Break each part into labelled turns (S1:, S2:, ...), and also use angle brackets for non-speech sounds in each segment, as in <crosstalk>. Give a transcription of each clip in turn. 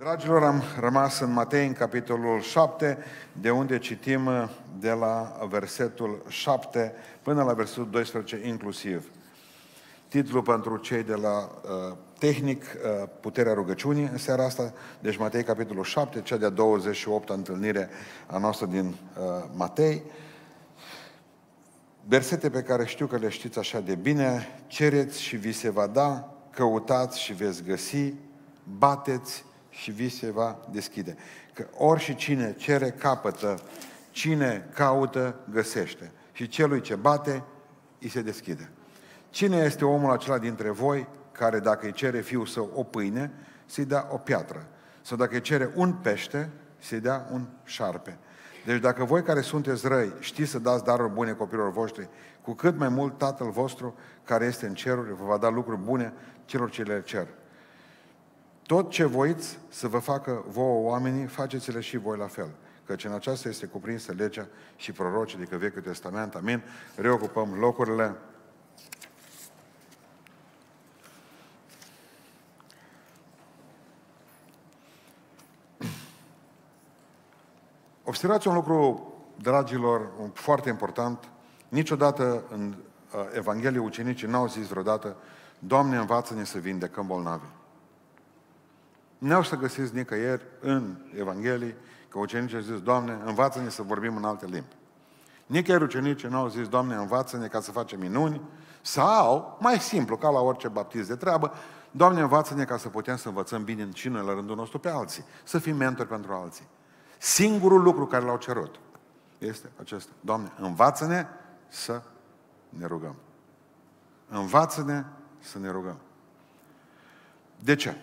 S1: Dragilor, am rămas în Matei, în capitolul 7, de unde citim uh, de la versetul 7 până la versetul 12 inclusiv. Titlul pentru cei de la uh, tehnic, uh, Puterea rugăciunii, în seara asta, deci Matei, capitolul 7, cea de-a 28-a întâlnire a noastră din uh, Matei. Versete pe care știu că le știți așa de bine, cereți și vi se va da, căutați și veți găsi, bateți și vi se va deschide. Că ori și cine cere, capătă, cine caută, găsește. Și celui ce bate, îi se deschide. Cine este omul acela dintre voi care dacă îi cere fiul său o pâine, să-i dea o piatră? Sau dacă îi cere un pește, să-i dea un șarpe? Deci dacă voi care sunteți răi știți să dați daruri bune copilor voștri, cu cât mai mult Tatăl vostru care este în ceruri vă va da lucruri bune celor ce le cer. Tot ce voiți să vă facă vouă oamenii, faceți-le și voi la fel. Căci în aceasta este cuprinsă legea și prorocii, adică Vechiul Testament. Amin. Reocupăm locurile. Observați un lucru, dragilor, foarte important. Niciodată în uh, Evanghelie ucenicii n-au zis vreodată Doamne, învață-ne să vindecăm bolnavi. Nu să găsiți nicăieri în Evanghelie că ucenicii au zis, Doamne, învață-ne să vorbim în alte limbi. Nicăieri ucenicii nu au zis, Doamne, învață-ne ca să facem minuni, sau, mai simplu, ca la orice baptist de treabă, Doamne, învață-ne ca să putem să învățăm bine și noi la rândul nostru pe alții, să fim mentori pentru alții. Singurul lucru care l-au cerut este acesta. Doamne, învață-ne să ne rugăm. Învață-ne să ne rugăm. De ce?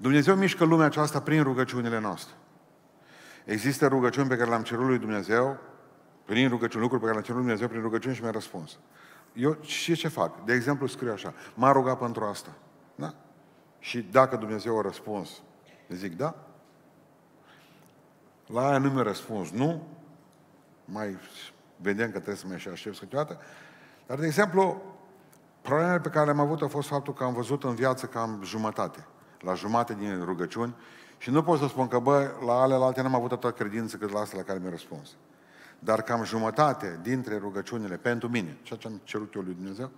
S1: Dumnezeu mișcă lumea aceasta prin rugăciunile noastre. Există rugăciuni pe care le-am cerut lui Dumnezeu, prin rugăciuni, lucruri pe care le-am cerut lui Dumnezeu prin rugăciuni și mi-a răspuns. Eu și ce fac? De exemplu, scriu așa, m-a rugat pentru asta. Da? Și dacă Dumnezeu a răspuns, zic da. La aia nu mi-a răspuns nu, mai vedem că trebuie să mai și aștept câteodată. Dar, de exemplu, problemele pe care le-am avut a fost faptul că am văzut în viață cam jumătate la jumate din rugăciuni și nu pot să spun că, bă, la alelalte n-am avut atâta credință cât la asta la care mi-a răspuns. Dar cam jumătate dintre rugăciunile pentru mine, ceea ce am cerut eu lui Dumnezeu,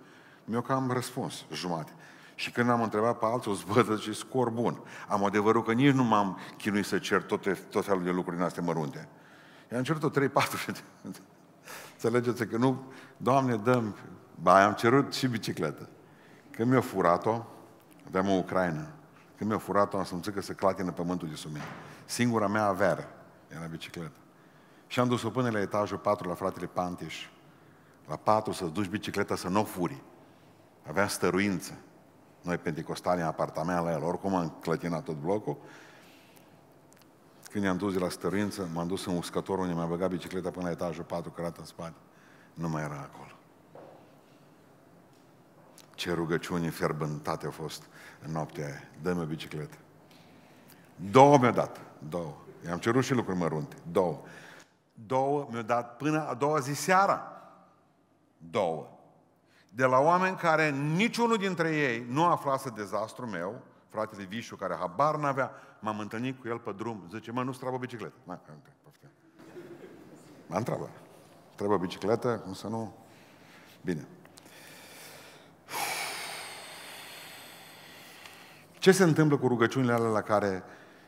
S1: mi-a cam răspuns jumate. Și când am întrebat pe alții, o zbătă și scor bun. Am adevărul că nici nu m-am chinuit să cer tot, tot felul de lucruri în astea mărunte. Eu am cerut-o 3-4 Înțelegeți că nu, Doamne, dăm, ba, am cerut și bicicletă. Când mi-a furat-o, aveam o Ucraina, când mi-a furat-o, am simțit că se clatină pământul de sub mine. Singura mea avere era bicicletă. Și am dus-o până la etajul 4 la fratele Pantiș. La 4 să duci bicicleta să nu o furi. Aveam stăruință. Noi pentecostali în apartament la el, oricum am clătinat tot blocul. Când i-am dus de la stăruință, m-am dus în uscător unde mi-a băgat bicicleta până la etajul 4, cărată în spate. Nu mai era acolo. Ce rugăciuni fierbântate au fost în noaptea aia. Dă-mi o bicicletă. Două mi-a dat. Două. I-am cerut și lucruri mărunte. Două. Două mi-a dat până a doua zi seara. Două. De la oameni care niciunul dintre ei nu aflase dezastru meu, fratele Vișu, care habar n-avea, m-am întâlnit cu el pe drum. Zice, mă, nu-ți trebuie bicicletă. Mă, mă întreabă. Trebuie bicicletă, cum să nu... Bine. Ce se întâmplă cu rugăciunile alea la care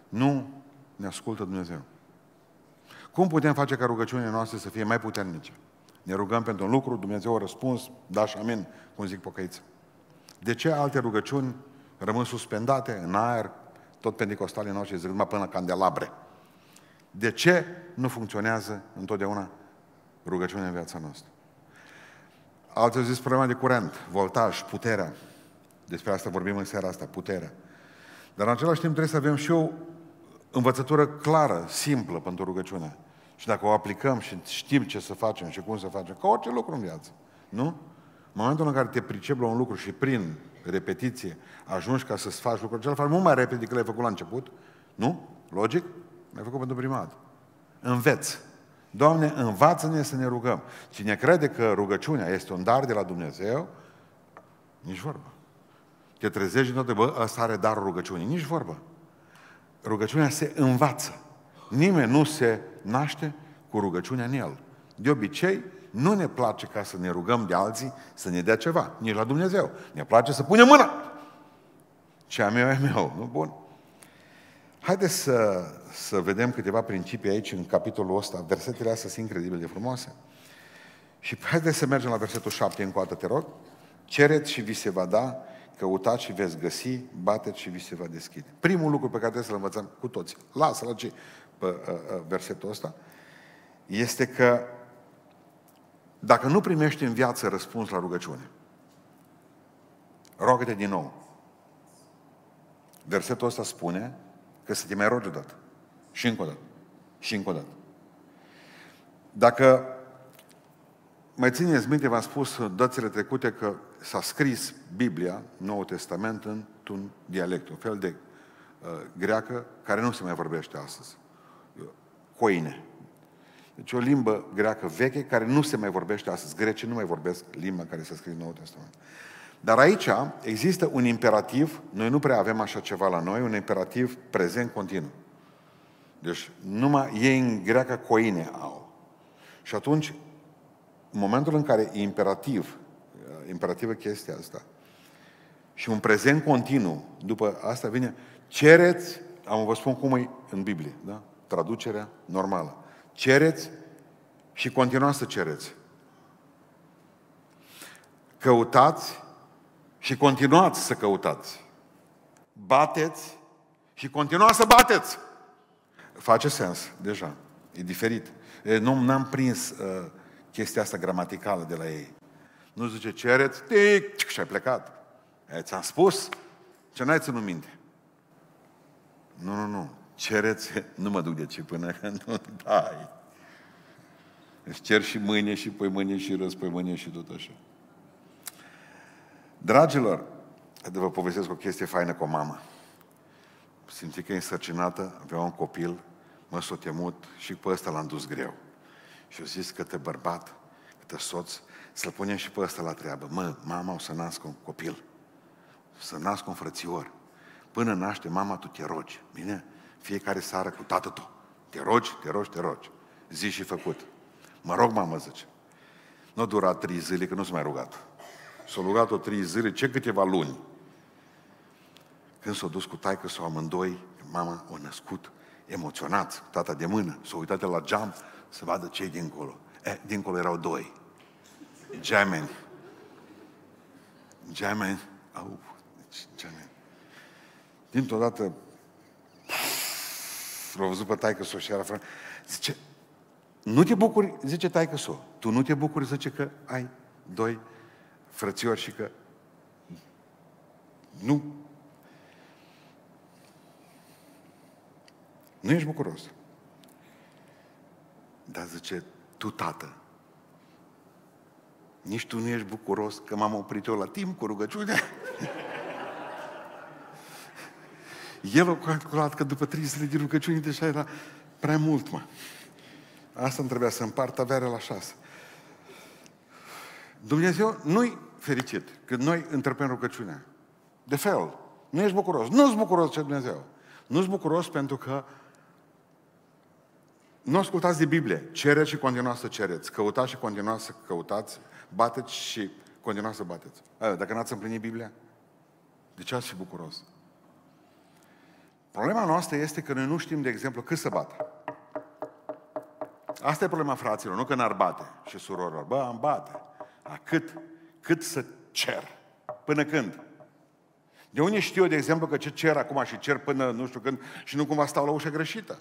S1: nu ne ascultă Dumnezeu? Cum putem face ca rugăciunile noastre să fie mai puternice? Ne rugăm pentru un lucru, Dumnezeu a răspuns, da și amin, cum zic pocăiți. De ce alte rugăciuni rămân suspendate în aer, tot pentecostalii noștri zic numai până candelabre? De ce nu funcționează întotdeauna rugăciunea în viața noastră? Alții au zis problema de curent, voltaj, puterea. Despre asta vorbim în seara asta, puterea. Dar în același timp trebuie să avem și o învățătură clară, simplă pentru rugăciune. Și dacă o aplicăm și știm ce să facem și cum să facem, ca orice lucru în viață, nu? În momentul în care te pricepi la un lucru și prin repetiție ajungi ca să-ți faci lucrul acela, faci mult mai repede decât l-ai făcut la început, nu? Logic? L-ai făcut pentru prima dată. Înveți. Doamne, învață-ne să ne rugăm. Cine crede că rugăciunea este un dar de la Dumnezeu, nici vorba te trezești din toate, bă, ăsta are darul rugăciunii. Nici vorbă. Rugăciunea se învață. Nimeni nu se naște cu rugăciunea în el. De obicei, nu ne place ca să ne rugăm de alții să ne dea ceva, nici la Dumnezeu. Ne place să punem mâna. Ce am eu e meu, nu? Bun. Haideți să, să vedem câteva principii aici în capitolul ăsta. Versetele astea sunt incredibil de frumoase. Și haideți să mergem la versetul 7 încă o dată, te rog. Cereți și vi se va da, căutați și veți găsi, bateți și vi se va deschide. Primul lucru pe care trebuie să-l învățăm cu toți, lasă-l ce pe uh, uh, versetul ăsta, este că dacă nu primești în viață răspuns la rugăciune, rogă-te din nou. Versetul ăsta spune că să te mai rogi odată. Și încă o dată. Și încă o dată. Dacă mai țineți minte, v-am spus dățile trecute că s-a scris Biblia, Noul Testament, într-un dialect, un fel de uh, greacă care nu se mai vorbește astăzi. Coine. Deci o limbă greacă veche care nu se mai vorbește astăzi. Grecii nu mai vorbesc limba care s-a scris în Noul Testament. Dar aici există un imperativ, noi nu prea avem așa ceva la noi, un imperativ prezent continuu. Deci numai ei în greacă coine au. Și atunci, în momentul în care e imperativ, imperativă chestia asta, și un prezent continuu, după asta vine, cereți, am vă spun cum e în Biblie, da? Traducerea normală. Cereți și continuați să cereți. Căutați și continuați să căutați. Bateți și continuați să bateți. Face sens, deja. E diferit. Nu am prins uh, chestia asta gramaticală de la ei. Nu zice cereți, tic, și ai plecat. E, ți-am spus ce n-ai ținut minte. Nu, nu, nu. Cereți, <laughs> nu mă duc de ce până când <laughs> nu dai. Îți cer și mâine, și poi mâine, și răspoi mâine, și tot așa. Dragilor, de vă povestesc o chestie faină cu o mamă. Simți că e însărcinată, avea un copil, mă s-o temut și pe ăsta l-am dus greu. Și eu zis că te bărbat, că te soț, să-l punem și pe ăsta la treabă. Mă, mama o să nască un copil, să nască un frățior. Până naște mama, tu te rogi. Bine? Fiecare seară cu tată tu. Te rogi, te rogi, te rogi. Zi și făcut. Mă rog, mamă, zice. Nu a durat trei zile, că nu s-a mai rugat. S-a rugat o trei zile, ce câteva luni. Când s-a dus cu taică sau amândoi, mama o născut, emoționat, tata de mână, s-a uitat la geam să vadă ce dincolo. E, dincolo erau doi. Gemeni. Gemeni. Au, deci, gemeni. Dintr-o dată, l-a văzut pe taică s-o și era Zice, nu te bucuri, zice taică s tu nu te bucuri, zice că ai doi frățiori și că nu nu ești bucuros. Dar zice, tu, tată, nici tu nu ești bucuros că m-am oprit eu la timp cu rugăciunea? <laughs> El a calculat că după trei zile de rugăciune deja era prea mult, mă. Asta îmi trebuia să împart averea la șase. Dumnezeu nu-i fericit când noi întrebăm rugăciunea. De fel. Nu ești bucuros. Nu ești bucuros ce Dumnezeu. Nu ești bucuros pentru că nu ascultați de Biblie. Cereți și continuați să cereți. Căutați și continuați să căutați. Bateți și continuați să bateți. Dacă n-ați împlinit Biblia, de ce ați fi bucuros? Problema noastră este că noi nu știm, de exemplu, cât să bată. Asta e problema fraților, nu că n-ar bate și surorilor. Bă, am bate. Dar cât? Cât să cer? Până când? De unde știu eu, de exemplu, că ce cer acum și cer până nu știu când și nu cumva stau la ușa greșită?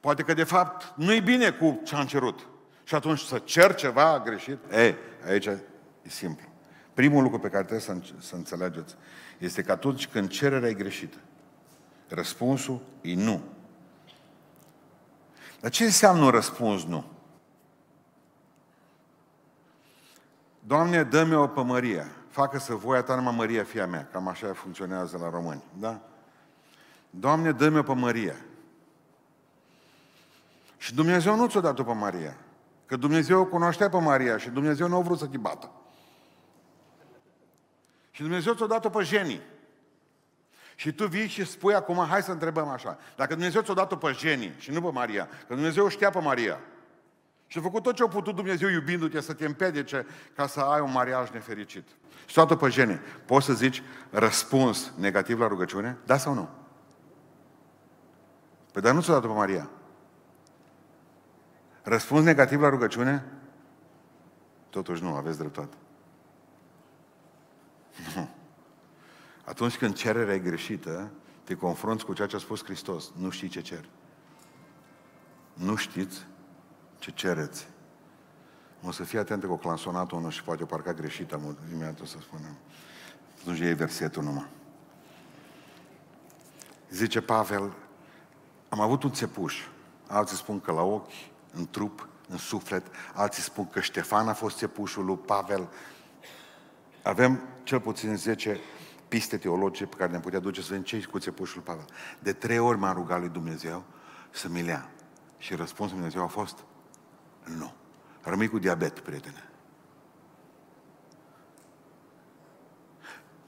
S1: Poate că, de fapt, nu-i bine cu ce am cerut. Și atunci să cer ceva greșit? Ei, aici e simplu. Primul lucru pe care trebuie să, să înțelegeți este că atunci când cererea e greșită, răspunsul e nu. Dar ce înseamnă un răspuns nu? Doamne, dă-mi o pe Maria. Facă să voia ta numai Maria, fia mea. Cam așa funcționează la români. Da? Doamne, dă-mi o pe Maria. Și Dumnezeu nu ți-o dat-o pe Maria. Că Dumnezeu o cunoștea pe Maria și Dumnezeu nu a vrut să te bată. Și Dumnezeu ți-a dat-o pe genii. Și tu vii și spui acum, hai să întrebăm așa. Dacă Dumnezeu ți-a dat-o pe genii și nu pe Maria, că Dumnezeu știa pe Maria, și a făcut tot ce a putut Dumnezeu iubindu-te să te împedice ca să ai un mariaj nefericit. Și toată pe gene. Poți să zici răspuns negativ la rugăciune? Da sau nu? Păi dar nu ți-a dat pe Maria. Răspuns negativ la rugăciune? Totuși nu, aveți dreptate. Nu. Atunci când cererea e greșită, te confrunți cu ceea ce a spus Hristos. Nu știi ce cer. Nu știți ce cereți. O să fie atentă cu clansonatul unul și poate parca greșit, am imediat o să spunem. Atunci e versetul numai. Zice Pavel, am avut un țepuș. Alții spun că la ochi, în trup, în suflet. Alții spun că Ștefan a fost țepușul lui Pavel. Avem cel puțin 10 piste teologice pe care ne putea duce să vedem ce cu țepușul Pavel. De trei ori m-a rugat lui Dumnezeu să mi lea. Și răspunsul lui Dumnezeu a fost nu. Rămâi cu diabet, prietene.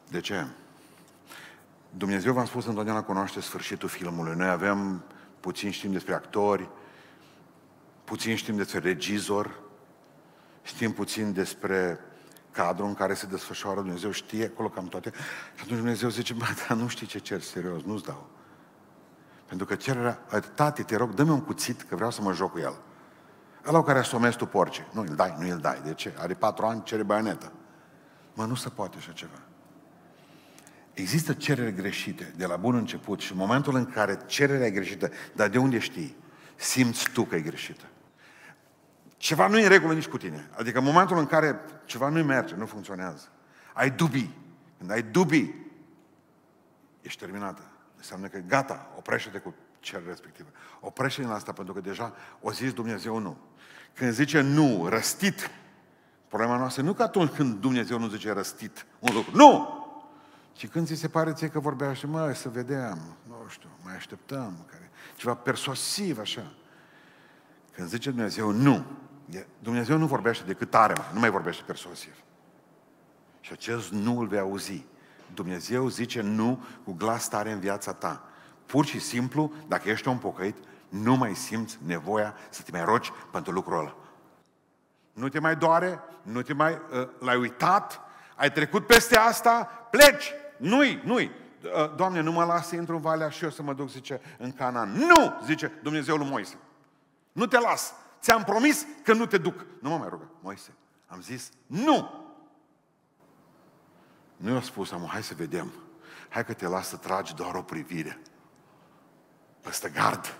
S1: De ce? Dumnezeu v-am spus întotdeauna cunoaște sfârșitul filmului. Noi avem puțin știm despre actori, puțin știm despre regizor, știm puțin despre cadrul în care se desfășoară, Dumnezeu știe acolo cam toate. Și atunci Dumnezeu zice, bă, dar nu știi ce cer serios, nu-ți dau. Pentru că cererea, tati, te rog, dă-mi un cuțit, că vreau să mă joc cu el. Ăla care asomezi tu porci. Nu îl dai, nu îl dai. De ce? Are patru ani, cere baionetă. Mă, nu se poate așa ceva. Există cereri greșite de la bun început și în momentul în care cererea e greșită, dar de unde știi? Simți tu că e greșită. Ceva nu e în regulă nici cu tine. Adică în momentul în care ceva nu merge, nu funcționează, ai dubii. Când ai dubii, ești terminată. Înseamnă că gata, oprește-te cu cel respectiv. Oprește din asta pentru că deja o zis Dumnezeu nu. Când zice nu, răstit, problema noastră nu că atunci când Dumnezeu nu zice răstit un lucru. Nu! Și când ți se pare ție că vorbea și mă, să vedem, nu știu, mai așteptăm, care, ceva persuasiv așa. Când zice Dumnezeu nu, Dumnezeu nu vorbește decât tare, nu mai vorbește persuasiv. Și acest nu îl vei auzi. Dumnezeu zice nu cu glas tare în viața ta. Pur și simplu, dacă ești un pocăit, nu mai simți nevoia să te mai rogi pentru lucrul ăla. Nu te mai doare, nu te mai uh, l-ai uitat, ai trecut peste asta, pleci. Nu-i, nu-i. Uh, Doamne, nu mă lasă să intru în valea și eu să mă duc, zice, în Canaan. Nu, zice Dumnezeul lui Moise. Nu te las. Ți-am promis că nu te duc. Nu mă mai rugă, Moise. Am zis, nu. Nu i-a spus, am, hai să vedem. Hai că te las să tragi doar o privire. Peste gard.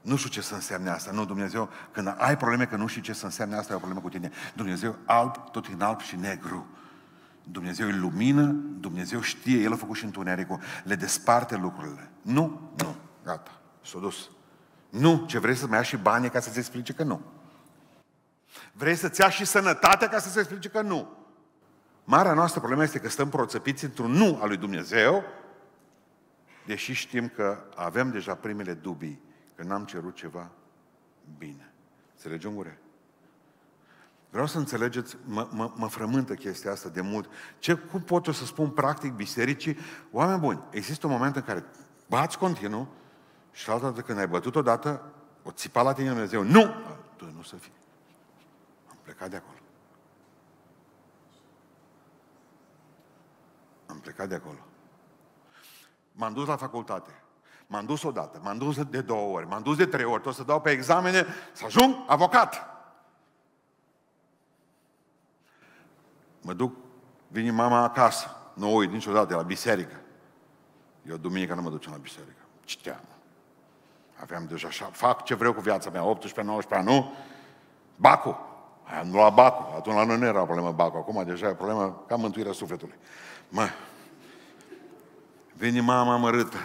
S1: Nu știu ce să însemne asta. Nu, Dumnezeu, când ai probleme că nu știi ce să însemne asta, e o problemă cu tine. Dumnezeu alb, tot în alb și negru. Dumnezeu e lumină, Dumnezeu știe, El a făcut și întunericul, le desparte lucrurile. Nu, nu, gata, s-a dus. Nu, ce vrei să-mi ia și bani ca să-ți explice că nu. Vrei să-ți ia și sănătatea ca să-ți explice că nu. Marea noastră problemă este că stăm proțăpiți într-un nu al lui Dumnezeu, deși știm că avem deja primele dubii că n-am cerut ceva bine. Înțelegem gure? Vreau să înțelegeți, mă, mă, mă frământă chestia asta de mult. Ce, cum pot eu să spun practic bisericii? Oameni buni, există un moment în care bați continuu și altă dată când ai bătut odată, o țipa la tine Dumnezeu. Nu! Tu nu să fii. Am plecat de acolo. Am plecat de acolo. M-am dus la facultate. M-am dus odată, m-am dus de două ori, m-am dus de trei ori, tot să dau pe examene, să ajung avocat. Mă duc, vine mama acasă, nu uit niciodată, la biserică. Eu duminică nu mă duceam la biserică. Citeam. Aveam deja așa, fac ce vreau cu viața mea, 18-19 ani, nu? Bacu. Am luat Bacu. Atunci la noi nu era o problemă Bacu. Acum deja e o problemă ca mântuirea sufletului. Mă, vine mama mărâtă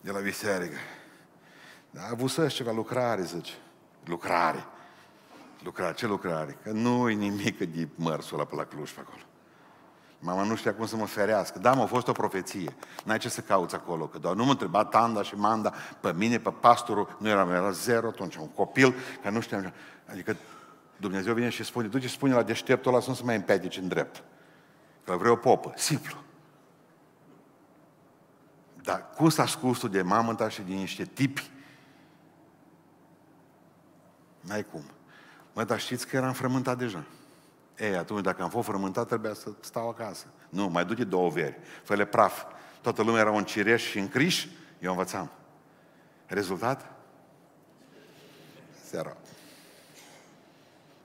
S1: de la biserică. Da, a avut să ceva lucrare, zice. Lucrare. Lucrare. Ce lucrare? Că nu e nimic de mărsul ăla pe la Cluj pe acolo. Mama nu știa cum să mă ferească. Da, m-a fost o profeție. N-ai ce să cauți acolo. Că doar nu mă întreba tanda și manda pe mine, pe pastorul. Nu eram, era zero atunci, un copil, că nu știam. Adică Dumnezeu vine și spune, duce spune la deșteptul ăla să nu se mai împedici în drept. Că vreau o popă. Simplu. Dar cum s-a scos tu de mamă ta și din niște tipi? N-ai cum. Mă, dar știți că eram frământat deja. Ei, atunci dacă am fost frământat, trebuia să stau acasă. Nu, mai du-te două veri, fă praf. Toată lumea era un cireș și în criș, eu învățam. Rezultat? Zero.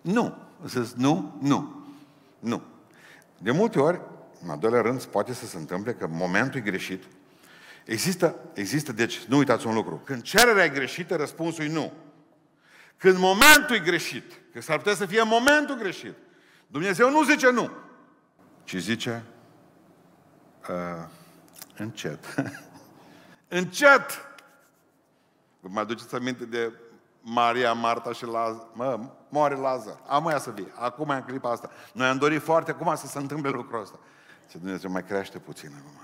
S1: Nu. Zis, nu, nu, nu. De multe ori, în al doilea rând, poate să se întâmple că momentul e greșit. Există, există, deci, nu uitați un lucru. Când cererea e greșită, răspunsul e nu. Când momentul e greșit, că s-ar putea să fie momentul greșit, Dumnezeu nu zice nu, ci zice uh, încet. <laughs> încet! Vă mai aduceți aminte de Maria, Marta și Lazar? Mă, moare Lazar. Am ea să vii. Acum, în clipa asta. Noi am dorit foarte acum să se întâmple lucrul ăsta. Ce Dumnezeu mai crește puțin acum.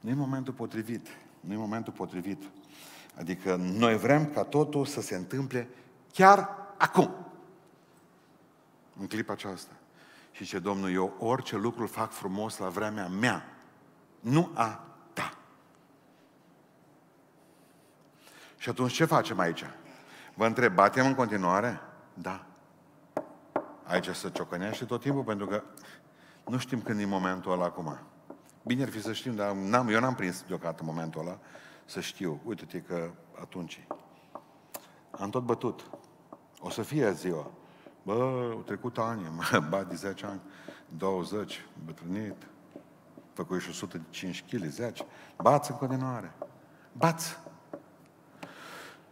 S1: Nu e momentul potrivit. Nu e momentul potrivit. Adică noi vrem ca totul să se întâmple chiar acum. În clipa aceasta. Și ce Domnul, eu orice lucru fac frumos la vremea mea, nu a ta. Și atunci ce facem aici? Vă întreb, batem în continuare? Da. Aici să ciocănește tot timpul, pentru că nu știm când e momentul ăla acum. Bine ar fi să știm, dar n-am, eu n-am prins deocamdată momentul ăla să știu. Uite-te că atunci am tot bătut. O să fie ziua. Bă, au trecut ani, <laughs> bat de 10 ani, 20, bătrânit, făcut și 105 kg, 10. Bați în continuare. Bați.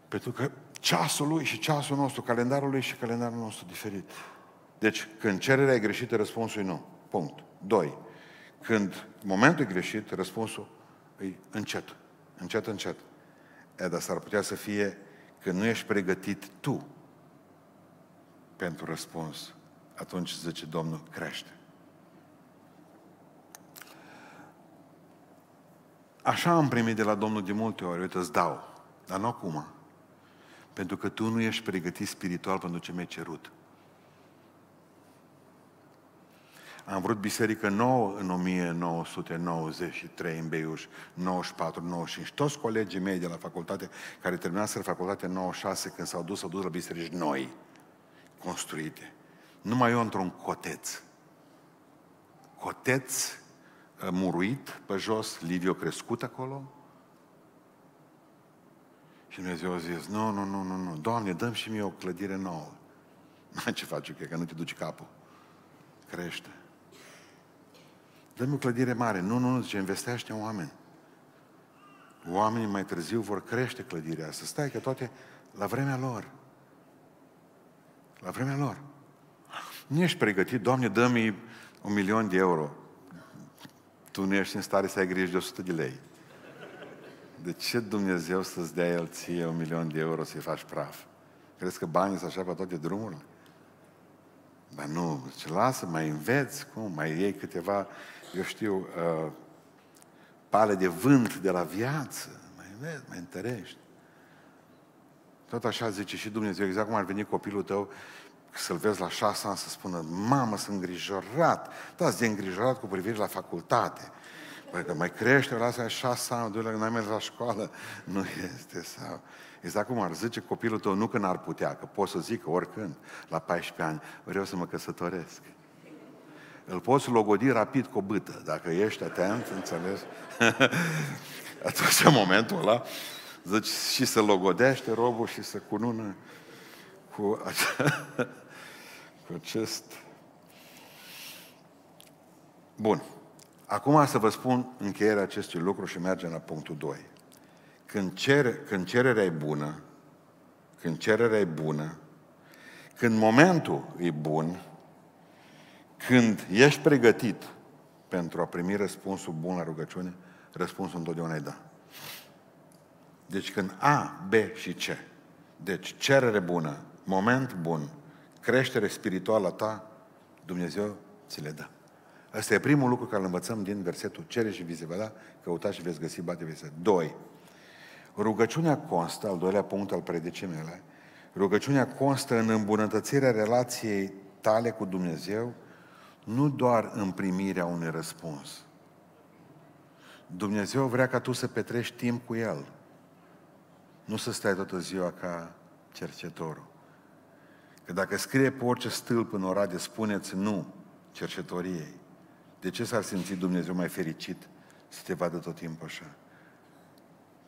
S1: Pentru că ceasul lui și ceasul nostru, calendarul lui și calendarul nostru diferit. Deci, când cererea e greșită, răspunsul e nu. Punct. Doi. Când momentul e greșit, răspunsul e încet. Încet, încet. E, dar s-ar putea să fie că nu ești pregătit tu pentru răspuns. Atunci zice Domnul, crește. Așa am primit de la Domnul de multe ori, uite, îți dau, dar nu acum. Pentru că tu nu ești pregătit spiritual pentru ce mi-ai cerut. Am vrut biserică nouă în 1993 în Beiuș, 94, 95. Toți colegii mei de la facultate, care terminaseră facultatea 96, când s-au dus, s-au dus la biserici noi, construite. Numai eu într-un coteț. Coteț uh, muruit pe jos, Liviu crescut acolo, și Dumnezeu a zis, nu, nu, nu, nu, nu, Doamne, dăm și mie o clădire nouă. <laughs> Ce faci eu, că nu te duci capul. Crește. Dă-mi o clădire mare. Nu, nu, nu, zice, investește în oameni. Oamenii mai târziu vor crește clădirea asta. Stai că toate la vremea lor. La vremea lor. Nu ești pregătit, Doamne, dă-mi un milion de euro. Tu nu ești în stare să ai grijă de 100 de lei. De ce Dumnezeu să-ți dea El ție un milion de euro să-i faci praf? Crezi că banii sunt așa pe toate drumurile? Dar nu, ce lasă, mai înveți, cum, mai iei câteva, eu știu, uh, pale de vânt de la viață, mai înveți, mai întărești. Tot așa zice și Dumnezeu, exact cum ar veni copilul tău să-l vezi la șase ani să spună, mamă, sunt îngrijorat, da, de îngrijorat cu privire la facultate. Păi că mai crește, lasă șase ani, doi n-ai mers la școală. Nu este sau... Exact cum ar zice copilul tău, nu că n-ar putea, că pot să zică oricând, la 14 ani, vreau să mă căsătoresc. Îl poți logodi rapid cu o bâtă, dacă ești atent, înțelegi? <laughs> Atunci, în momentul ăla, zici, și să logodește robul și să cunună cu, acea, <laughs> cu acest... Bun. Acum să vă spun încheierea acestui lucru și mergem la punctul 2. Când, cere, când cererea e bună, când cererea e bună, când momentul e bun, când ești pregătit pentru a primi răspunsul bun la rugăciune, răspunsul întotdeauna e da. Deci când A, B și C, deci cerere bună, moment bun, creștere spirituală ta, Dumnezeu ți le dă. Asta e primul lucru care îl învățăm din versetul cere și vi se va da, căutați și veți găsi, bate veți Doi, rugăciunea constă, al doilea punct al predicii mele, rugăciunea constă în îmbunătățirea relației tale cu Dumnezeu, nu doar în primirea unui răspuns. Dumnezeu vrea ca tu să petrești timp cu El. Nu să stai toată ziua ca cercetorul. Că dacă scrie pe orice stâlp în Oradea, spuneți nu cercetoriei. De ce s-ar simți Dumnezeu mai fericit să te vadă tot timpul așa?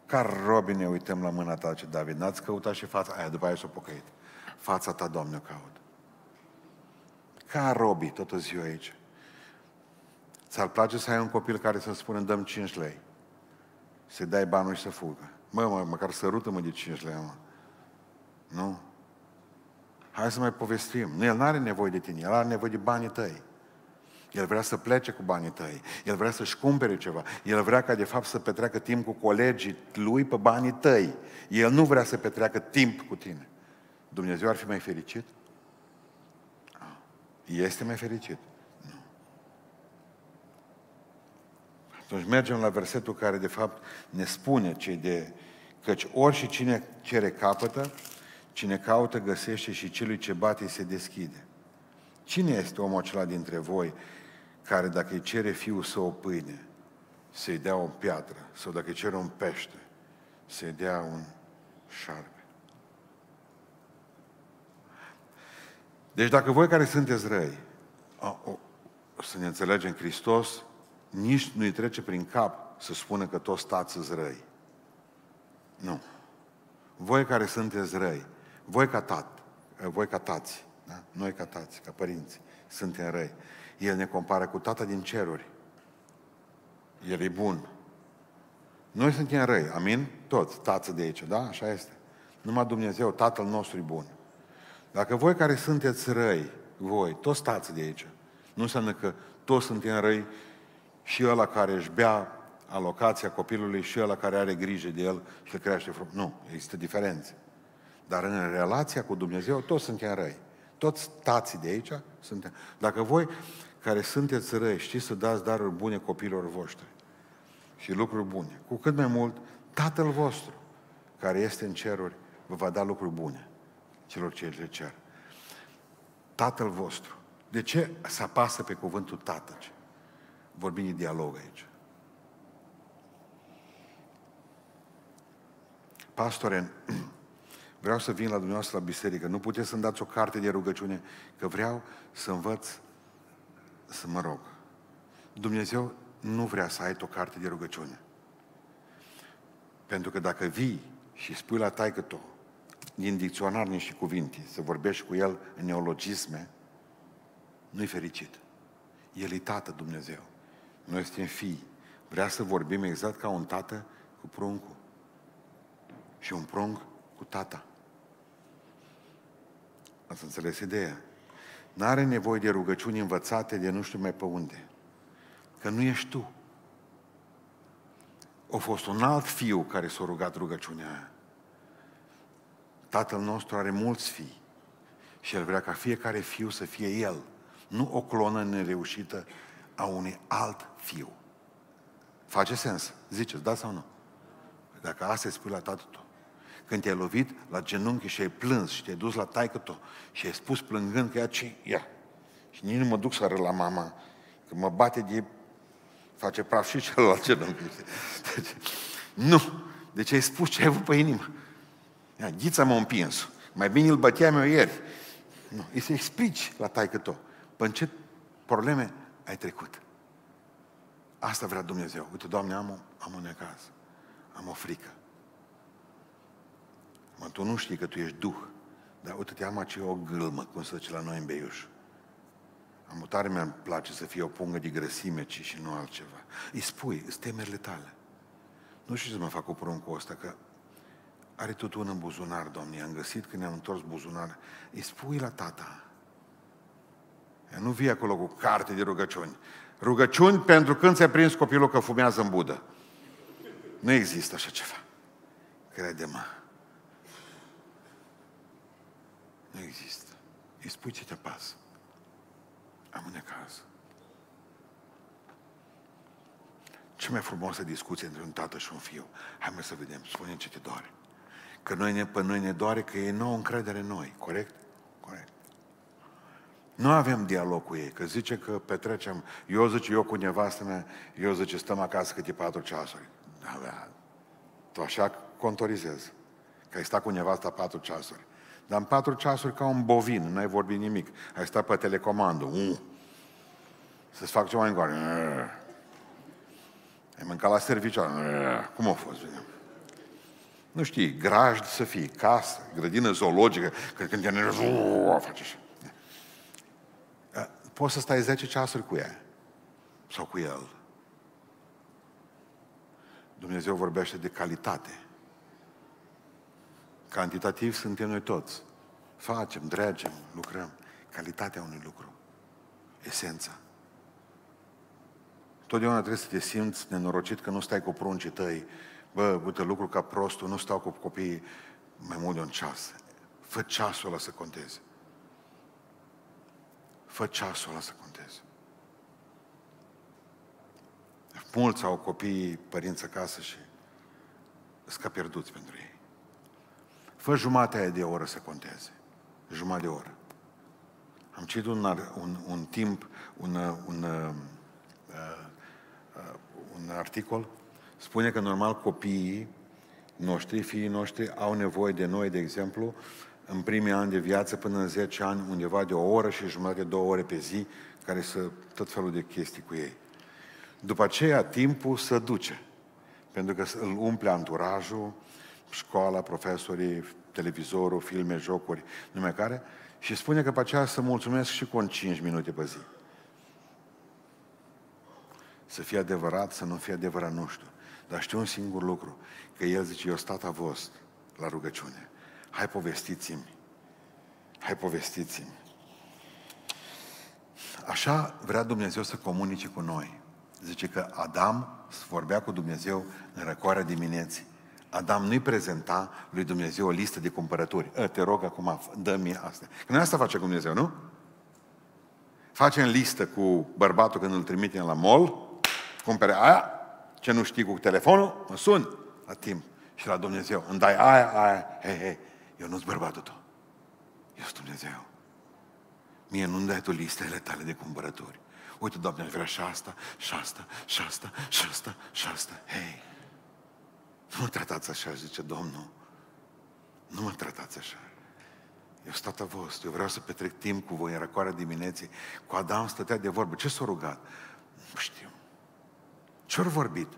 S1: Ca robi ne uităm la mâna ta, ce David, n-ați căutat și fața aia, după aia s-o pocăit. Fața ta, Doamne, o caut. Ca robii, tot ziua aici. Ți-ar place să ai un copil care să spună, dăm 5 lei. Să dai banul și să fugă. Mă, mă, măcar sărută-mă de 5 lei, mă. Nu? Hai să mai povestim. Nu, el nu are nevoie de tine, el are nevoie de banii tăi. El vrea să plece cu banii tăi. El vrea să-și cumpere ceva. El vrea ca de fapt să petreacă timp cu colegii lui pe banii tăi. El nu vrea să petreacă timp cu tine. Dumnezeu ar fi mai fericit? Este mai fericit? Nu. Atunci mergem la versetul care de fapt ne spune cei de căci ori și cine cere capătă, cine caută găsește și celui ce bate se deschide. Cine este omul acela dintre voi care dacă îi cere fiul să o pâine, să-i dea o piatră, sau dacă îi cere un pește, să-i dea un șarpe. Deci dacă voi care sunteți răi, a, o, să ne înțelegem, Hristos nici nu-i trece prin cap să spună că toți stați răi. Nu. Voi care sunteți răi, voi ca tat, voi ca tați, da? noi ca tați, ca părinți, suntem răi. El ne compară cu Tata din ceruri. El e bun. Noi suntem răi, amin? Toți, tață de aici, da? Așa este. Numai Dumnezeu, Tatăl nostru e bun. Dacă voi care sunteți răi, voi, toți stați de aici, nu înseamnă că toți suntem răi și ăla care își bea alocația copilului și ăla care are grijă de el și îl crește frumos. Nu, există diferențe. Dar în relația cu Dumnezeu toți suntem răi. Toți tații de aici suntem. Dacă voi care sunteți răi, știți să dați daruri bune copilor voștri și lucruri bune. Cu cât mai mult, Tatăl vostru, care este în ceruri, vă va da lucruri bune celor ce le cer. Tatăl vostru. De ce să apasă pe cuvântul Tatăl? Vorbim de dialog aici. Pastore, <clears throat> vreau să vin la dumneavoastră la biserică. Nu puteți să-mi dați o carte de rugăciune, că vreau să învăț să mă rog. Dumnezeu nu vrea să ai o carte de rugăciune. Pentru că dacă vii și spui la taică tu din dicționar niște cuvinte, să vorbești cu el în neologisme, nu-i fericit. El e tată Dumnezeu. Noi suntem fii. Vrea să vorbim exact ca un tată cu pruncul. Și un prunc cu tata. Ați înțeles ideea? N-are nevoie de rugăciuni învățate de nu știu mai pe unde. Că nu ești tu. A fost un alt fiu care s-a rugat rugăciunea aia. Tatăl nostru are mulți fii și El vrea ca fiecare fiu să fie El, nu o clonă nereușită a unui alt fiu. Face sens? Ziceți, da sau nu? Dacă asta îi spui la tatăl tău, când te-ai lovit la genunchi și ai plâns și te-ai dus la taică tău și ai spus plângând că ea ce ia. Și nici nu mă duc să la mama, că mă bate de... face praf și celălalt genunchi. Deci, <laughs> nu. Deci ai spus ce ai avut pe inimă. Ia, ghița m-a împins. Mai bine îl băteam eu ieri. Nu. Îi să explici la taică tău. Până ce probleme ai trecut. Asta vrea Dumnezeu. Uite, Doamne, am, o, am un necaz. Am o frică. Mă, tu nu știi că tu ești Duh. Dar uite-te, am ce o gâlmă, cum se zice la noi în Beiuș. Am tare mi-ar place să fie o pungă de grăsime, ci și nu altceva. Îi spui, îți temerile tale. Nu știu ce să mă fac cu pruncul ăsta, că are tot un în buzunar, domnule. Am găsit când ne-am întors buzunar. Îi spui la tata. Ea nu vii acolo cu carte de rugăciuni. Rugăciuni pentru când ți-a prins copilul că fumează în budă. Nu există așa ceva. Crede-mă. Nu există. Îi spui ce te pasă. Am un necaz. Ce mai frumoasă discuție între un tată și un fiu. Hai mai să vedem, spune ce te doare. Că noi ne, pe noi ne doare că ei nu au încredere în noi, corect? Corect. Nu avem dialog cu ei, că zice că petrecem, eu zice, eu cu nevastă mea, eu zice, stăm acasă câte patru ceasuri. Da, da, tu așa contorizezi, că ai stat cu nevasta patru ceasuri. Dar în patru ceasuri ca un bovin, n-ai vorbit nimic. Ai stat pe telecomandă. Uh. Să-ți fac ceva în goare. Uh. Ai mâncat la serviciu. Uh. Cum a fost? Nu știi, grajd să fii, casă, grădină zoologică, că când te enervezi, uh, face așa. Poți să stai 10 ceasuri cu ea sau cu el. Dumnezeu vorbește de calitate. Cantitativ suntem noi toți. Facem, dregem, lucrăm. Calitatea unui lucru. Esența. Totdeauna trebuie să te simți nenorocit că nu stai cu pruncii tăi. Bă, uite, lucru ca prostul, nu stau cu copiii mai mult de un ceas. Fă ceasul ăla să conteze. Fă ceasul ăla să conteze. Mulți au copiii, părinți acasă și sunt pierduți pentru ei. Fă jumatea de oră să conteze. Jumătate de oră. Am citit un, un, un timp, un, un, uh, uh, un articol, spune că normal copiii noștri, fiii noștri, au nevoie de noi, de exemplu, în primii ani de viață, până în 10 ani, undeva de o oră și jumătate, de două ore pe zi, care să tot felul de chestii cu ei. După aceea, timpul se duce, pentru că îl umple anturajul, școala, profesorii, televizorul, filme, jocuri, numai care, și spune că pe aceea să mulțumesc și cu un 5 minute pe zi. Să fie adevărat, să nu fie adevărat, nu știu. Dar știu un singur lucru, că El zice, eu stat a vost la rugăciune. Hai povestiți-mi. Hai povestiți-mi. Așa vrea Dumnezeu să comunice cu noi. Zice că Adam vorbea cu Dumnezeu în răcoarea dimineții. Adam nu-i prezenta lui Dumnezeu o listă de cumpărături. A, ă, te rog acum, dă-mi asta. Când asta face Dumnezeu, nu? Facem listă cu bărbatul când îl trimitem la mall, cumpere aia, ce nu știi cu telefonul, mă sun la timp. Și la Dumnezeu, îmi dai aia, aia, hei, hei, eu nu-s bărbatul tău. Eu sunt Dumnezeu. Mie nu-mi dai tu listele tale de cumpărături. Uite, Doamne, aș vrea și asta, și asta, și asta, și asta, și asta. Hei, nu mă tratați așa, zice Domnul. Nu mă tratați așa. Eu sunt tata vostru, eu vreau să petrec timp cu voi în răcoarea dimineții. Cu Adam stătea de vorbă. Ce s-a rugat? Nu știu. Ce-au vorbit?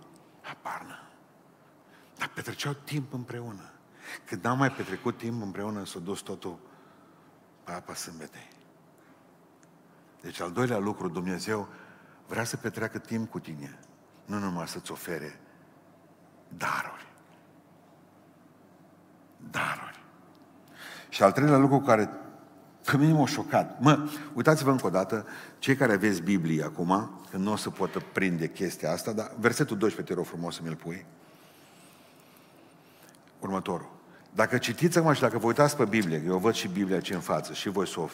S1: Aparnă. Dar petreceau timp împreună. Când n-am mai petrecut timp împreună, s-a dus totul pe apa sâmbetei. Deci al doilea lucru, Dumnezeu vrea să petreacă timp cu tine. Nu numai să-ți ofere daruri. Daruri. Și al treilea lucru care pe mine m-a șocat. Mă, uitați-vă încă o dată, cei care aveți Biblie acum, că nu o să poată prinde chestia asta, dar versetul 12 te rog frumos să mi-l pui. Următorul. Dacă citiți acum și dacă vă uitați pe Biblie, eu văd și Biblia ce în față și voi să o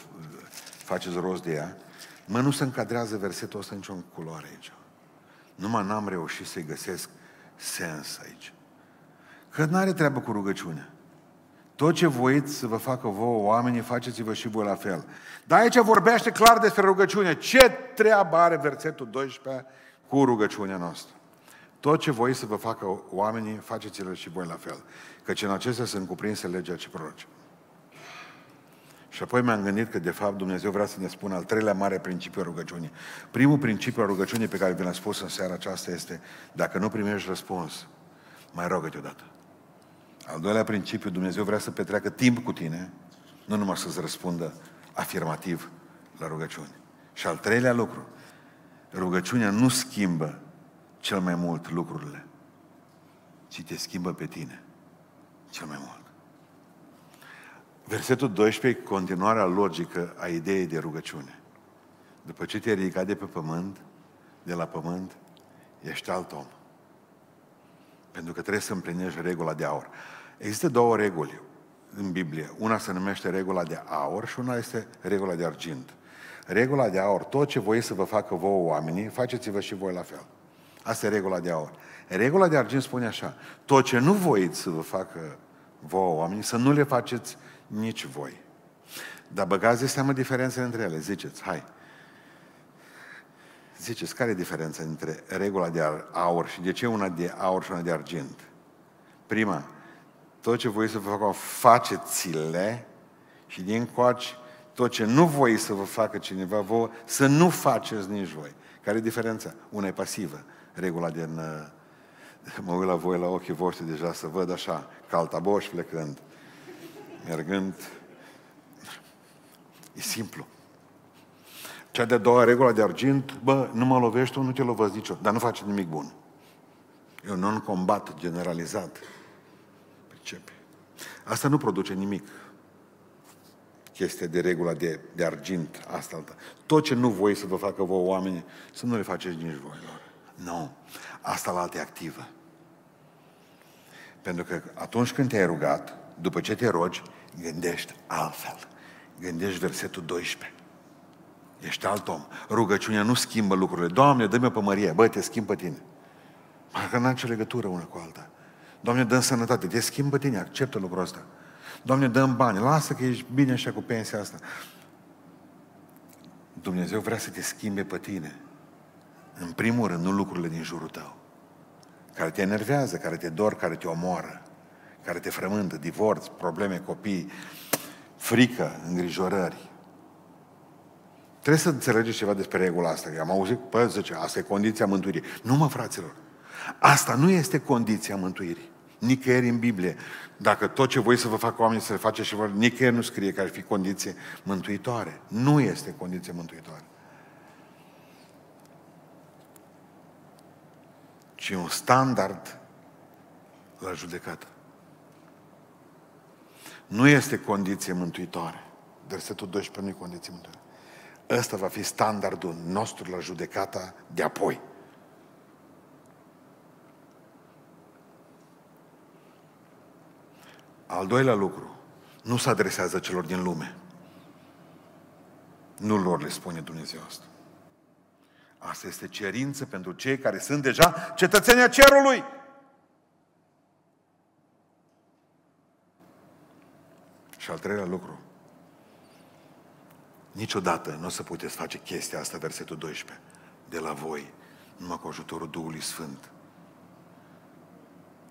S1: faceți rost de ea, mă, nu se încadrează versetul ăsta nicio culoare aici. Numai n-am reușit să-i găsesc sens aici. Că nu are treabă cu rugăciunea. Tot ce voiți să vă facă vouă oamenii, faceți-vă și voi la fel. Dar aici vorbește clar despre rugăciune. Ce treabă are versetul 12 cu rugăciunea noastră? Tot ce voiți să vă facă oamenii, faceți-le și voi la fel. Căci în acestea sunt cuprinse legea și proroci. Și apoi mi-am gândit că, de fapt, Dumnezeu vrea să ne spună al treilea mare principiu al rugăciunii. Primul principiu al rugăciunii pe care vi l-am spus în seara aceasta este, dacă nu primești răspuns, mai rogă-te odată. Al doilea principiu, Dumnezeu vrea să petreacă timp cu tine, nu numai să-ți răspundă afirmativ la rugăciune. Și al treilea lucru, rugăciunea nu schimbă cel mai mult lucrurile, ci te schimbă pe tine cel mai mult. Versetul 12, continuarea logică a ideii de rugăciune. După ce te-ai ridicat de pe pământ, de la pământ, ești alt om. Pentru că trebuie să împlinești regula de aur. Există două reguli în Biblie. Una se numește regula de aur și una este regula de argint. Regula de aur, tot ce voi să vă facă vouă oamenii, faceți-vă și voi la fel. Asta e regula de aur. Regula de argint spune așa, tot ce nu voiți să vă facă vouă oamenii, să nu le faceți nici voi. Dar băgați de seamă diferențele între ele. Ziceți, hai. Ziceți, care e diferența între regula de aur și de ce una de aur și una de argint? Prima, tot ce voi să vă facă, faceți-le și din coaci tot ce nu voi să vă facă cineva vouă, să nu faceți nici voi. Care e diferența? Una e pasivă. Regula din... Uh, mă uit la voi, la ochii voștri deja, să văd așa, caltaboși plecând, mergând. E simplu. Cea de-a doua regulă de argint, bă, nu mă lovești tu, nu te lovăți nicio, dar nu face nimic bun. E un non-combat generalizat. Pricepe. Asta nu produce nimic. Chestia de regula de, de argint, asta alta. Tot ce nu voi să vă facă voi oameni, să nu le faceți nici voi lor. Nu. Asta la alte activă. Pentru că atunci când te-ai rugat, după ce te rogi, gândești altfel. Gândești versetul 12. Ești alt om. Rugăciunea nu schimbă lucrurile. Doamne, dă-mi o pămărie. Bă, te schimbă tine. Parcă n-am nicio legătură una cu alta. Doamne, dă sănătate. Te schimbă tine. Acceptă lucrul ăsta. Doamne, dă bani. Lasă că ești bine așa cu pensia asta. Dumnezeu vrea să te schimbe pe tine. În primul rând, nu lucrurile din jurul tău. Care te enervează, care te dor, care te omoară, care te frământă, divorț, probleme, copii, frică, îngrijorări. Trebuie să înțelegeți ceva despre regula asta. Am auzit, păi, zice, asta e condiția mântuirii. Nu mă, fraților. Asta nu este condiția mântuirii. Nicăieri în Biblie. Dacă tot ce voi să vă facă oamenii să le faceți și vă, nicăieri nu scrie că ar fi condiție mântuitoare. Nu este condiție mântuitoare. Ci un standard la judecată. Nu este condiție mântuitoare. Versetul 12 nu e condiție mântuitoare. Ăsta va fi standardul nostru la judecata de apoi. Al doilea lucru, nu se adresează celor din lume. Nu lor le spune Dumnezeu asta. Asta este cerință pentru cei care sunt deja cetățenia cerului. Și al treilea lucru, niciodată nu o să puteți face chestia asta, versetul 12, de la voi, numai cu ajutorul Duhului Sfânt.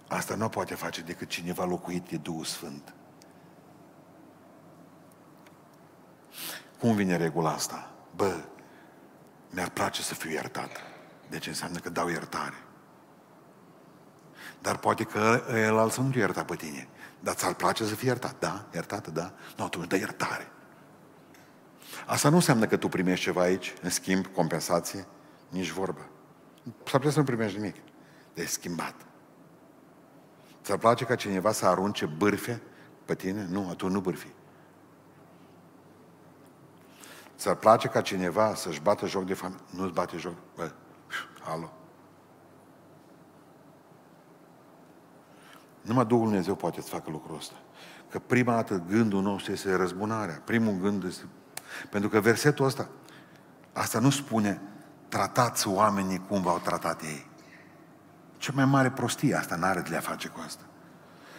S1: Asta nu poate face decât cineva locuit de Duhul Sfânt. Cum vine regula asta? Bă, mi-ar place să fiu iertat. Deci înseamnă că dau iertare. Dar poate că el altul nu te ierta pe tine. Dar ți-ar place să fii iertat? Da? Iertată? Da? Nu, atunci dă iertare. Asta nu înseamnă că tu primești ceva aici, în schimb, compensație, nici vorbă. S-ar putea să nu primești nimic. De schimbat. Ți-ar place ca cineva să arunce bârfe pe tine? Nu, atunci nu bârfi. Ți-ar place ca cineva să-și bată joc de familie? Nu-ți bate joc? Bă, alo. Numai Duhul Dumnezeu poate să facă lucrul ăsta. Că prima dată gândul nostru este răzbunarea. Primul gând este... Pentru că versetul ăsta, asta nu spune tratați oamenii cum v-au tratat ei. Cea mai mare prostie asta n-are de a face cu asta.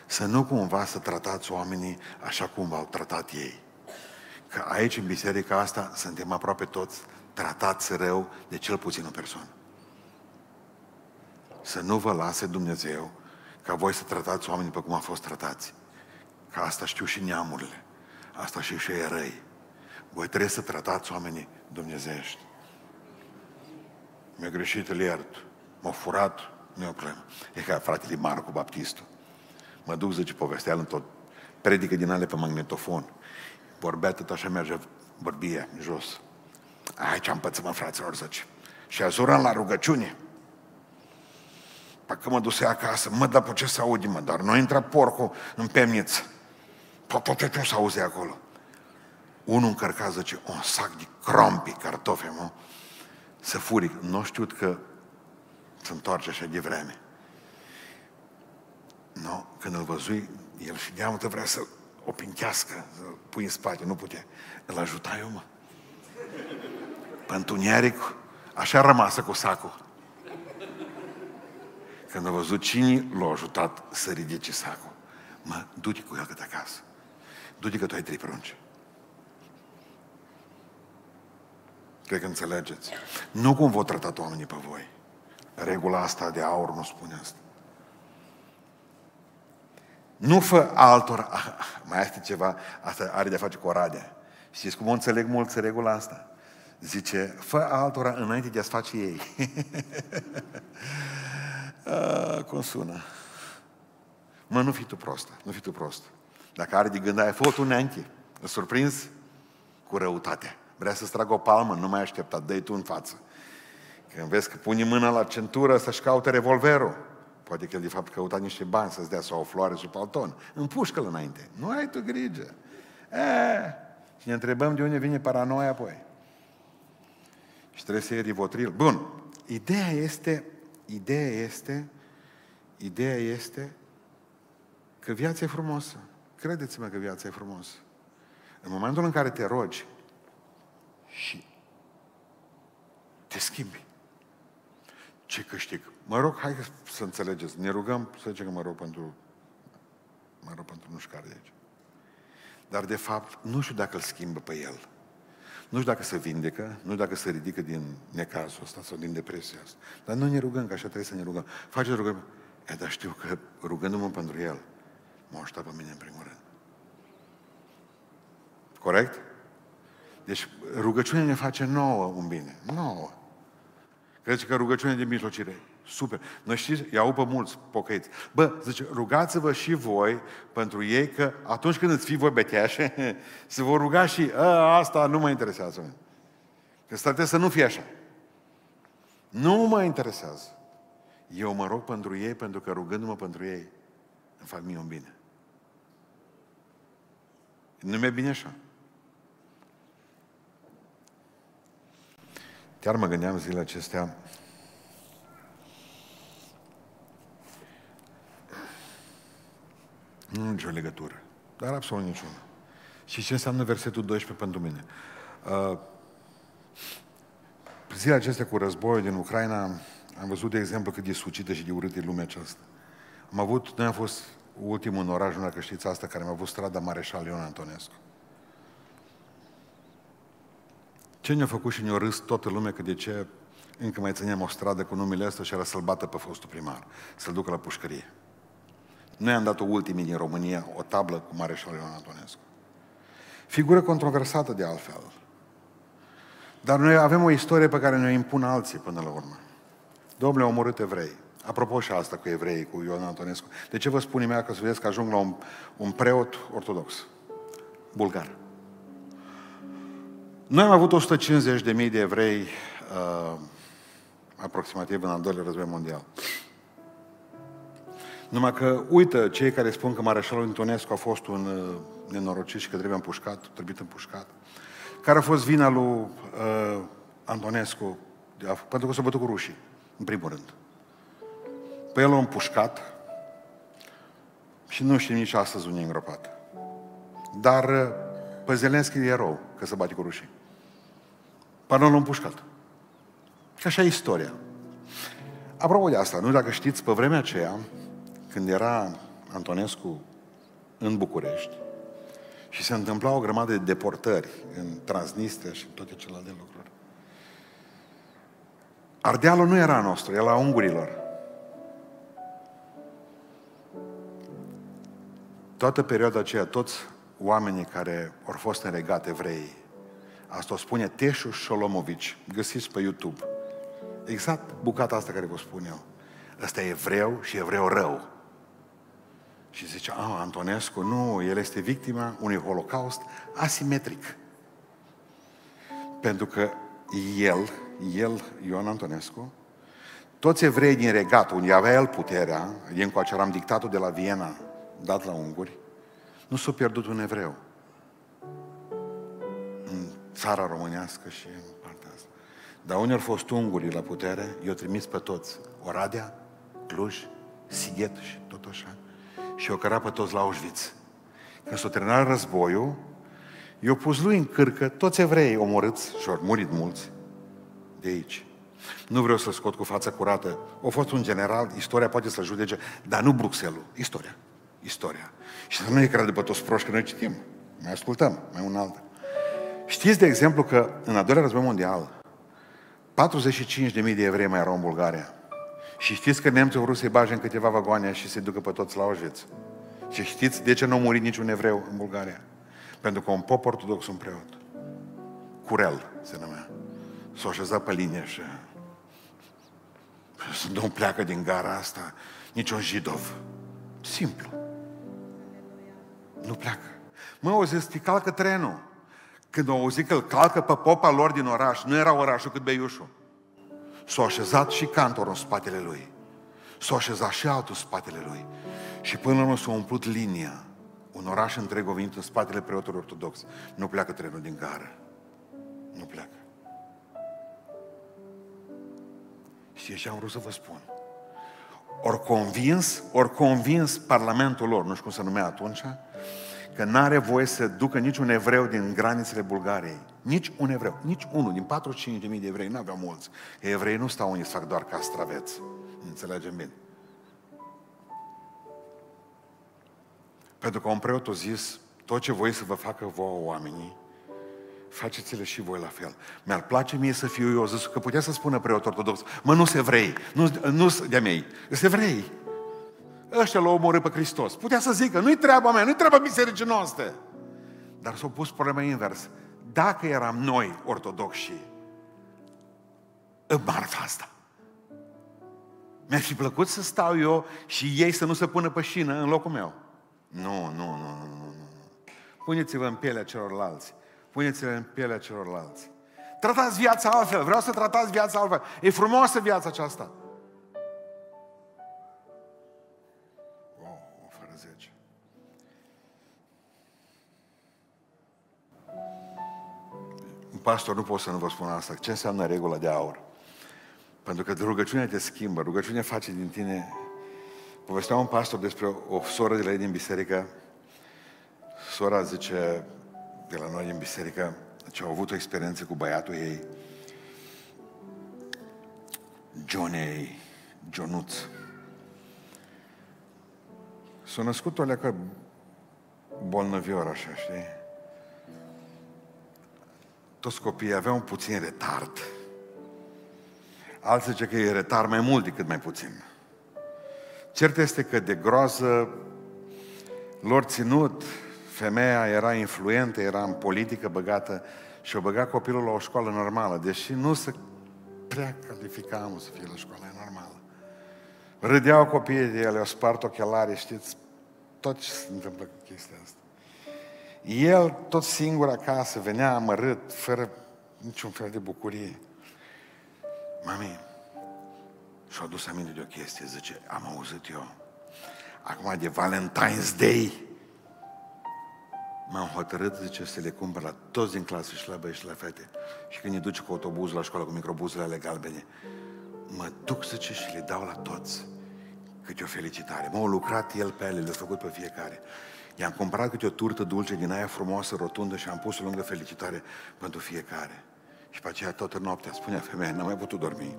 S1: Să nu cumva să tratați oamenii așa cum v-au tratat ei. Că aici, în biserica asta, suntem aproape toți tratați rău de cel puțin o persoană. Să nu vă lase Dumnezeu ca voi să tratați oamenii pe cum a fost tratați. Că asta știu și neamurile. Asta știu și ei răi. Voi trebuie să tratați oamenii dumnezeiești. Mi-a greșit, îl iert. M-a furat, nu e o problemă. E ca fratele Marcu Baptistul. Mă duc, zice, povestea în tot. Predică din ale pe magnetofon. Vorbea tot așa, merge vorbie jos. Aici am pățit, mă, fraților, zice. Și azuram la rugăciune. Parcă mă duse acasă, mă, dar pe ce să audi, mă, dar nu intra porcul în pemniță. Tot ce să auzi acolo. Unul încărca, zice, un sac de crompi, cartofi, mă, să furi. Nu știu că se întoarce așa de vreme. Nu, când îl văzui, el și de vrea să o pinchească, să pui în spate, nu putea. Îl ajuta eu, mă. Pe întuneric, așa rămasă cu sacul. Când a văzut cine l-a ajutat să ridice sacul. Mă, du-te cu el cât acasă. Du-te că tu ai trei prunci. Cred că înțelegeți. Nu cum vă tratat oamenii pe voi. Regula asta de aur nu spune asta. Nu fă altor... Ah, <laughs> mai este ceva, asta are de face cu Oradea. Știți cum o înțeleg mulți regula asta? Zice, fă altora înainte de a-ți face ei. <laughs> a, ah, cum sună? Mă, nu fi tu prost, nu fi tu prost. Dacă are de gând aia, fă tu înainte. Îl surprins cu răutate. Vrea să-ți tragă o palmă, nu mai aștepta, dă tu în față. Când vezi că pune mâna la centură să-și caute revolverul, poate că el de fapt căuta niște bani să-ți dea sau o floare sub palton, împușcă-l înainte. Nu ai tu grijă. E, și ne întrebăm de unde vine paranoia apoi. Și trebuie să iei rivotril. Bun. Ideea este, ideea este, ideea este că viața e frumoasă. Credeți-mă că viața e frumoasă. În momentul în care te rogi și te schimbi, ce câștig? Mă rog, hai să înțelegeți, ne rugăm să zicem că mă rog pentru, mă rog pentru nu știu care de aici. Dar de fapt, nu știu dacă îl schimbă pe el. Nu știu dacă se vindecă, nu știu dacă se ridică din necazul ăsta sau din depresia asta. Dar noi ne rugăm, că așa trebuie să ne rugăm. Faceți rugăm. E, dar știu că rugându-mă pentru el, m-a ajutat pe mine în primul rând. Corect? Deci rugăciunea ne face nouă un bine. Nouă. Credeți că rugăciunea de mijlocire? Super. Noi știți, iau pe mulți pocăiți. Bă, zice, rugați-vă și voi pentru ei că atunci când îți fii voi beteașe, <laughs> se vor ruga și a, asta nu mă interesează. Că trebuie să nu fie așa. Nu mă interesează. Eu mă rog pentru ei pentru că rugându-mă pentru ei îmi fac mie un bine. Nu mi-e bine așa. Chiar mă gândeam zilele acestea, nu nicio legătură, dar absolut niciuna. Și ce înseamnă versetul 12 pentru mine? Uh, zilele acestea cu războiul din Ucraina, am văzut, de exemplu, cât de sucită și de urât e lumea aceasta. Am avut, noi am fost ultimul în oraș, nu dacă știți asta, care am avut strada Mareșal Ion Antonescu. Ce ne-a făcut și ne-a râs toată lumea că de ce încă mai țineam o stradă cu numele ăsta și era să-l bată pe fostul primar, să-l ducă la pușcărie. Noi am dat-o ultimii din România, o tablă cu Mareșal Ion Antonescu. Figură controversată de altfel. Dar noi avem o istorie pe care ne-o impun alții până la urmă. Domnule, au omorât evrei. Apropo și asta cu evrei, cu Ion Antonescu. De ce vă spune mea că să vedeți că ajung la un, un preot ortodox? Bulgar. Noi am avut 150.000 de evrei uh, aproximativ în al doilea război mondial. Numai că, uită, cei care spun că Mareșalul Antonescu a fost un uh, nenorocit și că trebuie împușcat, trebuie împușcat. Care a fost vina lui uh, Antonescu? Pentru că s-a bătut cu rușii, în primul rând. Pe el l-a împușcat și nu știm nici astăzi unde e îngropat. Dar uh, pe Zelenski e rău că se bate cu rușii. Până l-a împușcat. Că așa e istoria. Apropo de asta, nu dacă știți, pe vremea aceea, când era Antonescu în București și se întâmpla o grămadă de deportări în Transnistria și toate celelalte lucruri. Ardealul nu era nostru, era a ungurilor. Toată perioada aceea, toți oamenii care au fost în regat evrei, asta o spune Teșu Șolomovici, găsiți pe YouTube. Exact bucata asta care vă spun eu. Ăsta e evreu și evreu rău. Și zice, a, Antonescu, nu, el este victima unui holocaust asimetric. Pentru că el, el, Ioan Antonescu, toți evrei din regat, unde avea el puterea, din coace eram dictatul de la Viena, dat la unguri, nu s-a pierdut un evreu în țara românească și în partea asta. Dar unde au fost ungurii la putere, i-au trimis pe toți. Oradea, Cluj, Sighet și tot așa și o căra pe toți la Auschwitz. Când s-a terminat războiul, i-au pus lui în cârcă toți evrei omorâți și au murit mulți de aici. Nu vreau să scot cu fața curată. A fost un general, istoria poate să judece, dar nu Bruxelles, istoria. Istoria. Și să nu e crede pe toți proști că noi citim. Mai ascultăm, mai un alt. Știți, de exemplu, că în al doilea război mondial, 45.000 de evrei mai erau în Bulgaria. Și știți că nemții au vrut să-i bage în câteva vagoane și să-i ducă pe toți la Auschwitz. Și știți de ce nu a murit niciun evreu în Bulgaria? Pentru că un pop ortodox, un preot, Curel se numea, s-a așezat pe linie și să nu pleacă din gara asta niciun jidov. Simplu. Nu pleacă. Mă, o zis, calcă trenul. Când au auzit că îl calcă pe popa lor din oraș, nu era orașul cât Beiușul. S-a așezat și cantorul în spatele lui. S-a așezat și altul în spatele lui. Și până la urmă s-a umplut linia. Un oraș întreg a venit în spatele preotului ortodox. Nu pleacă trenul din gară. Nu pleacă. Și ce am vrut să vă spun? Ori convins, ori convins Parlamentul lor, nu știu cum se numea atunci, că n-are voie să ducă niciun evreu din granițele Bulgariei. Nici un evreu, nici unul din 45.000 de evrei, n-aveau mulți. Că evrei nu stau unii să fac doar castraveți. Înțelegem bine. Pentru că un preot a zis, tot ce voi să vă facă vouă oamenii, faceți-le și voi la fel. Mi-ar place mie să fiu eu, zis că putea să spună preot ortodox, mă, nu se evrei, nu, nu de mei, sunt evrei. Ăștia l-au omorât pe Hristos. Putea să zică, nu-i treaba mea, nu-i treaba bisericii noastre. Dar s-au pus problema invers. Dacă eram noi ortodoxi în marfa asta, mi-ar fi plăcut să stau eu și ei să nu se pună pe șină în locul meu. Nu, nu, nu, nu, nu. nu. Puneți-vă în pielea celorlalți. Puneți-vă în pielea celorlalți. Tratați viața altfel. Vreau să tratați viața altfel. E frumoasă viața aceasta. Pastor, nu pot să nu vă spun asta. Ce înseamnă regula de aur? Pentru că rugăciunea te schimbă, rugăciunea face din tine... Povestea un pastor despre o, o soră de la ei din biserică. Sora zice, de la noi din biserică, ce au avut o experiență cu băiatul ei, Johnny, Jonuț. S-a născut o leacă bolnăvior, așa, știi? Toți copiii aveau puțin retard. Alții zice că e retard mai mult decât mai puțin. Cert este că de groază lor ținut, femeia era influentă, era în politică băgată și o băga copilul la o școală normală, deși nu se prea califica să fie la școala normală. Râdeau copiii de ele, o spart ochelarii, știți, tot ce se întâmplă cu chestia asta. El tot singur acasă venea amărât, fără niciun fel de bucurie. Mami, și-a adus aminte de o chestie, zice, am auzit eu. Acum de Valentine's Day, m-am hotărât, zice, să le cumpăr la toți din clasă și la băieți și la fete. Și când îi duce cu autobuzul la școală, cu microbuzele ale galbene, mă duc, zice, și le dau la toți câte o felicitare. M-au lucrat el pe ele, le-a făcut pe fiecare. I-am cumpărat câte o turtă dulce din aia frumoasă, rotundă și am pus-o lângă felicitare pentru fiecare. Și pe aceea toată noaptea spunea femeia, n-am mai putut dormi.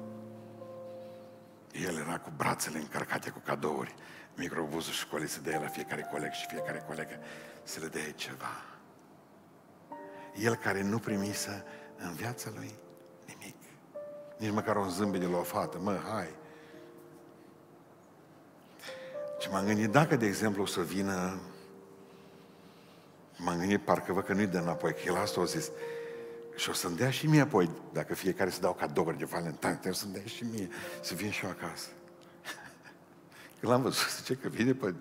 S1: El era cu brațele încărcate cu cadouri, microbuzul școlii să dea la fiecare coleg și fiecare colegă să le dea ceva. El care nu primise în viața lui nimic. Nici măcar un zâmbet de la o fată. Mă, hai. Și m-am gândit, dacă, de exemplu, o să vină M-am gândit, parcă văd că nu-i dă înapoi, că el asta a zis. Și o să-mi dea și mie apoi, dacă fiecare să dau cadouri de Valentine, trebuie să-mi dea și mie, să vin și eu acasă. <laughs> Când l-am văzut, zice că vine pe...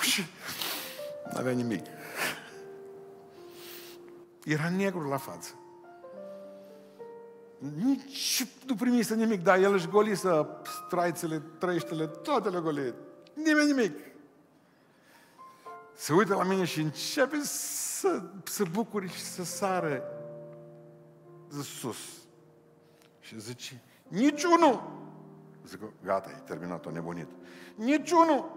S1: și nu avea nimic. Era negru la față. Nici nu primise nimic, dar el își golisă straițele, trăiștele, toate le golit. Nimeni nimic se uită la mine și începe să se bucure și să sară de sus. Și zice, niciunul. Zic, gata, e terminat-o nebunit. Niciunul.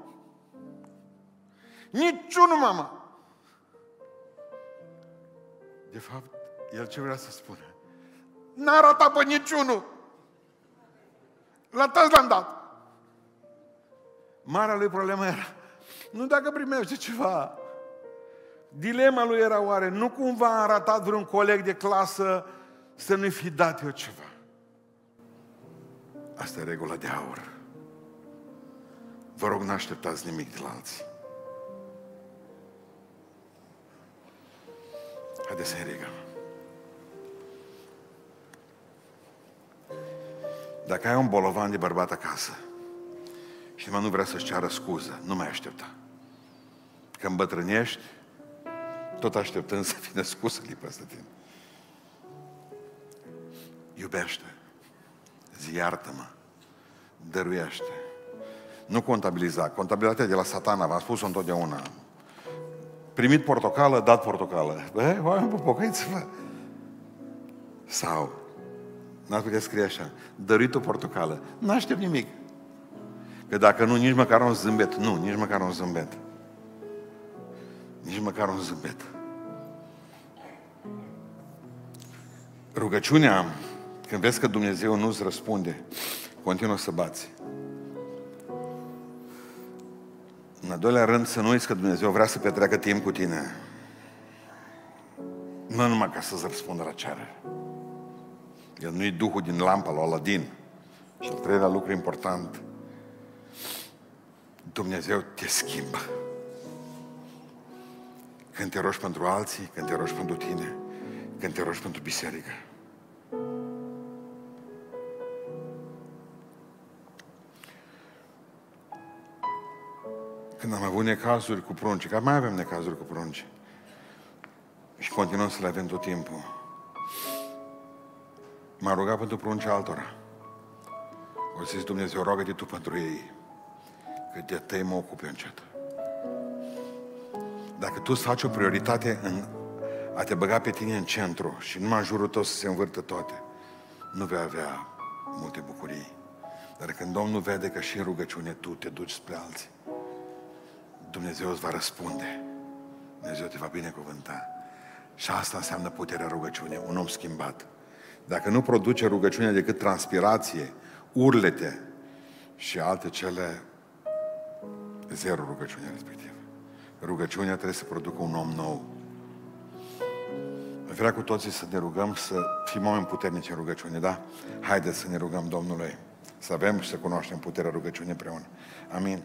S1: Niciunul, mama. De fapt, el ce vrea să spună? N-a ratat pe niciunul. La toți l-am dat. Marea lui problemă era nu dacă primește ceva, Dilema lui era oare, nu cumva a ratat vreun coleg de clasă să nu-i fi dat eu ceva. Asta e regula de aur. Vă rog, nu așteptați nimic de la alții. Haideți să ne rigăm. Dacă ai un bolovan de bărbat acasă și mă nu vrea să-și ceară scuză, nu mai aștepta. Când îmbătrânești, tot așteptând să vină scuză lipă de tine. Iubește. Zi, iartă-mă. Dăruiește. Nu contabiliza. Contabilitatea de la satana, v-am spus-o întotdeauna. Primit portocală, dat portocală. Bă, oameni, pocăiți-vă. Sau, n-ați putea scrie așa, dăruit o portocală. Nu aștept nimic. Că dacă nu, nici măcar un zâmbet. Nu, nici măcar un zâmbet. Nici măcar un zâmbet. Rugăciunea, când vezi că Dumnezeu nu-ți răspunde, continuă să bați. În al doilea rând, să nu uiți că Dumnezeu vrea să petreacă timp cu tine. Nu numai ca să-ți răspundă la cerere. El nu e Duhul din lampa lui Aladin. Și al treilea lucru important, Dumnezeu te schimbă. Când te rogi pentru alții, când te rogi pentru tine, când te rogi pentru biserică. Când am avut necazuri cu prunci, că mai avem necazuri cu prunci, și continuăm să le avem tot timpul, m-a rugat pentru prunci altora. O zis Dumnezeu, rogă-te tu pentru ei, că de tăi mă ocup eu încet. Dacă tu îți faci o prioritate în a te băga pe tine în centru și numai în jurul tău să se învârtă toate, nu vei avea multe bucurii. Dar când Domnul vede că și în rugăciune tu te duci spre alții, Dumnezeu îți va răspunde. Dumnezeu te va binecuvânta. Și asta înseamnă puterea rugăciunii, un om schimbat. Dacă nu produce rugăciunea decât transpirație, urlete și alte cele, zero rugăciunea respectivă. Rugăciunea trebuie să producă un om nou. Vrea cu toții să ne rugăm să fim oameni puternici în rugăciune, da? Haideți să ne rugăm Domnului, să avem și să cunoaștem puterea rugăciunii împreună. Amin.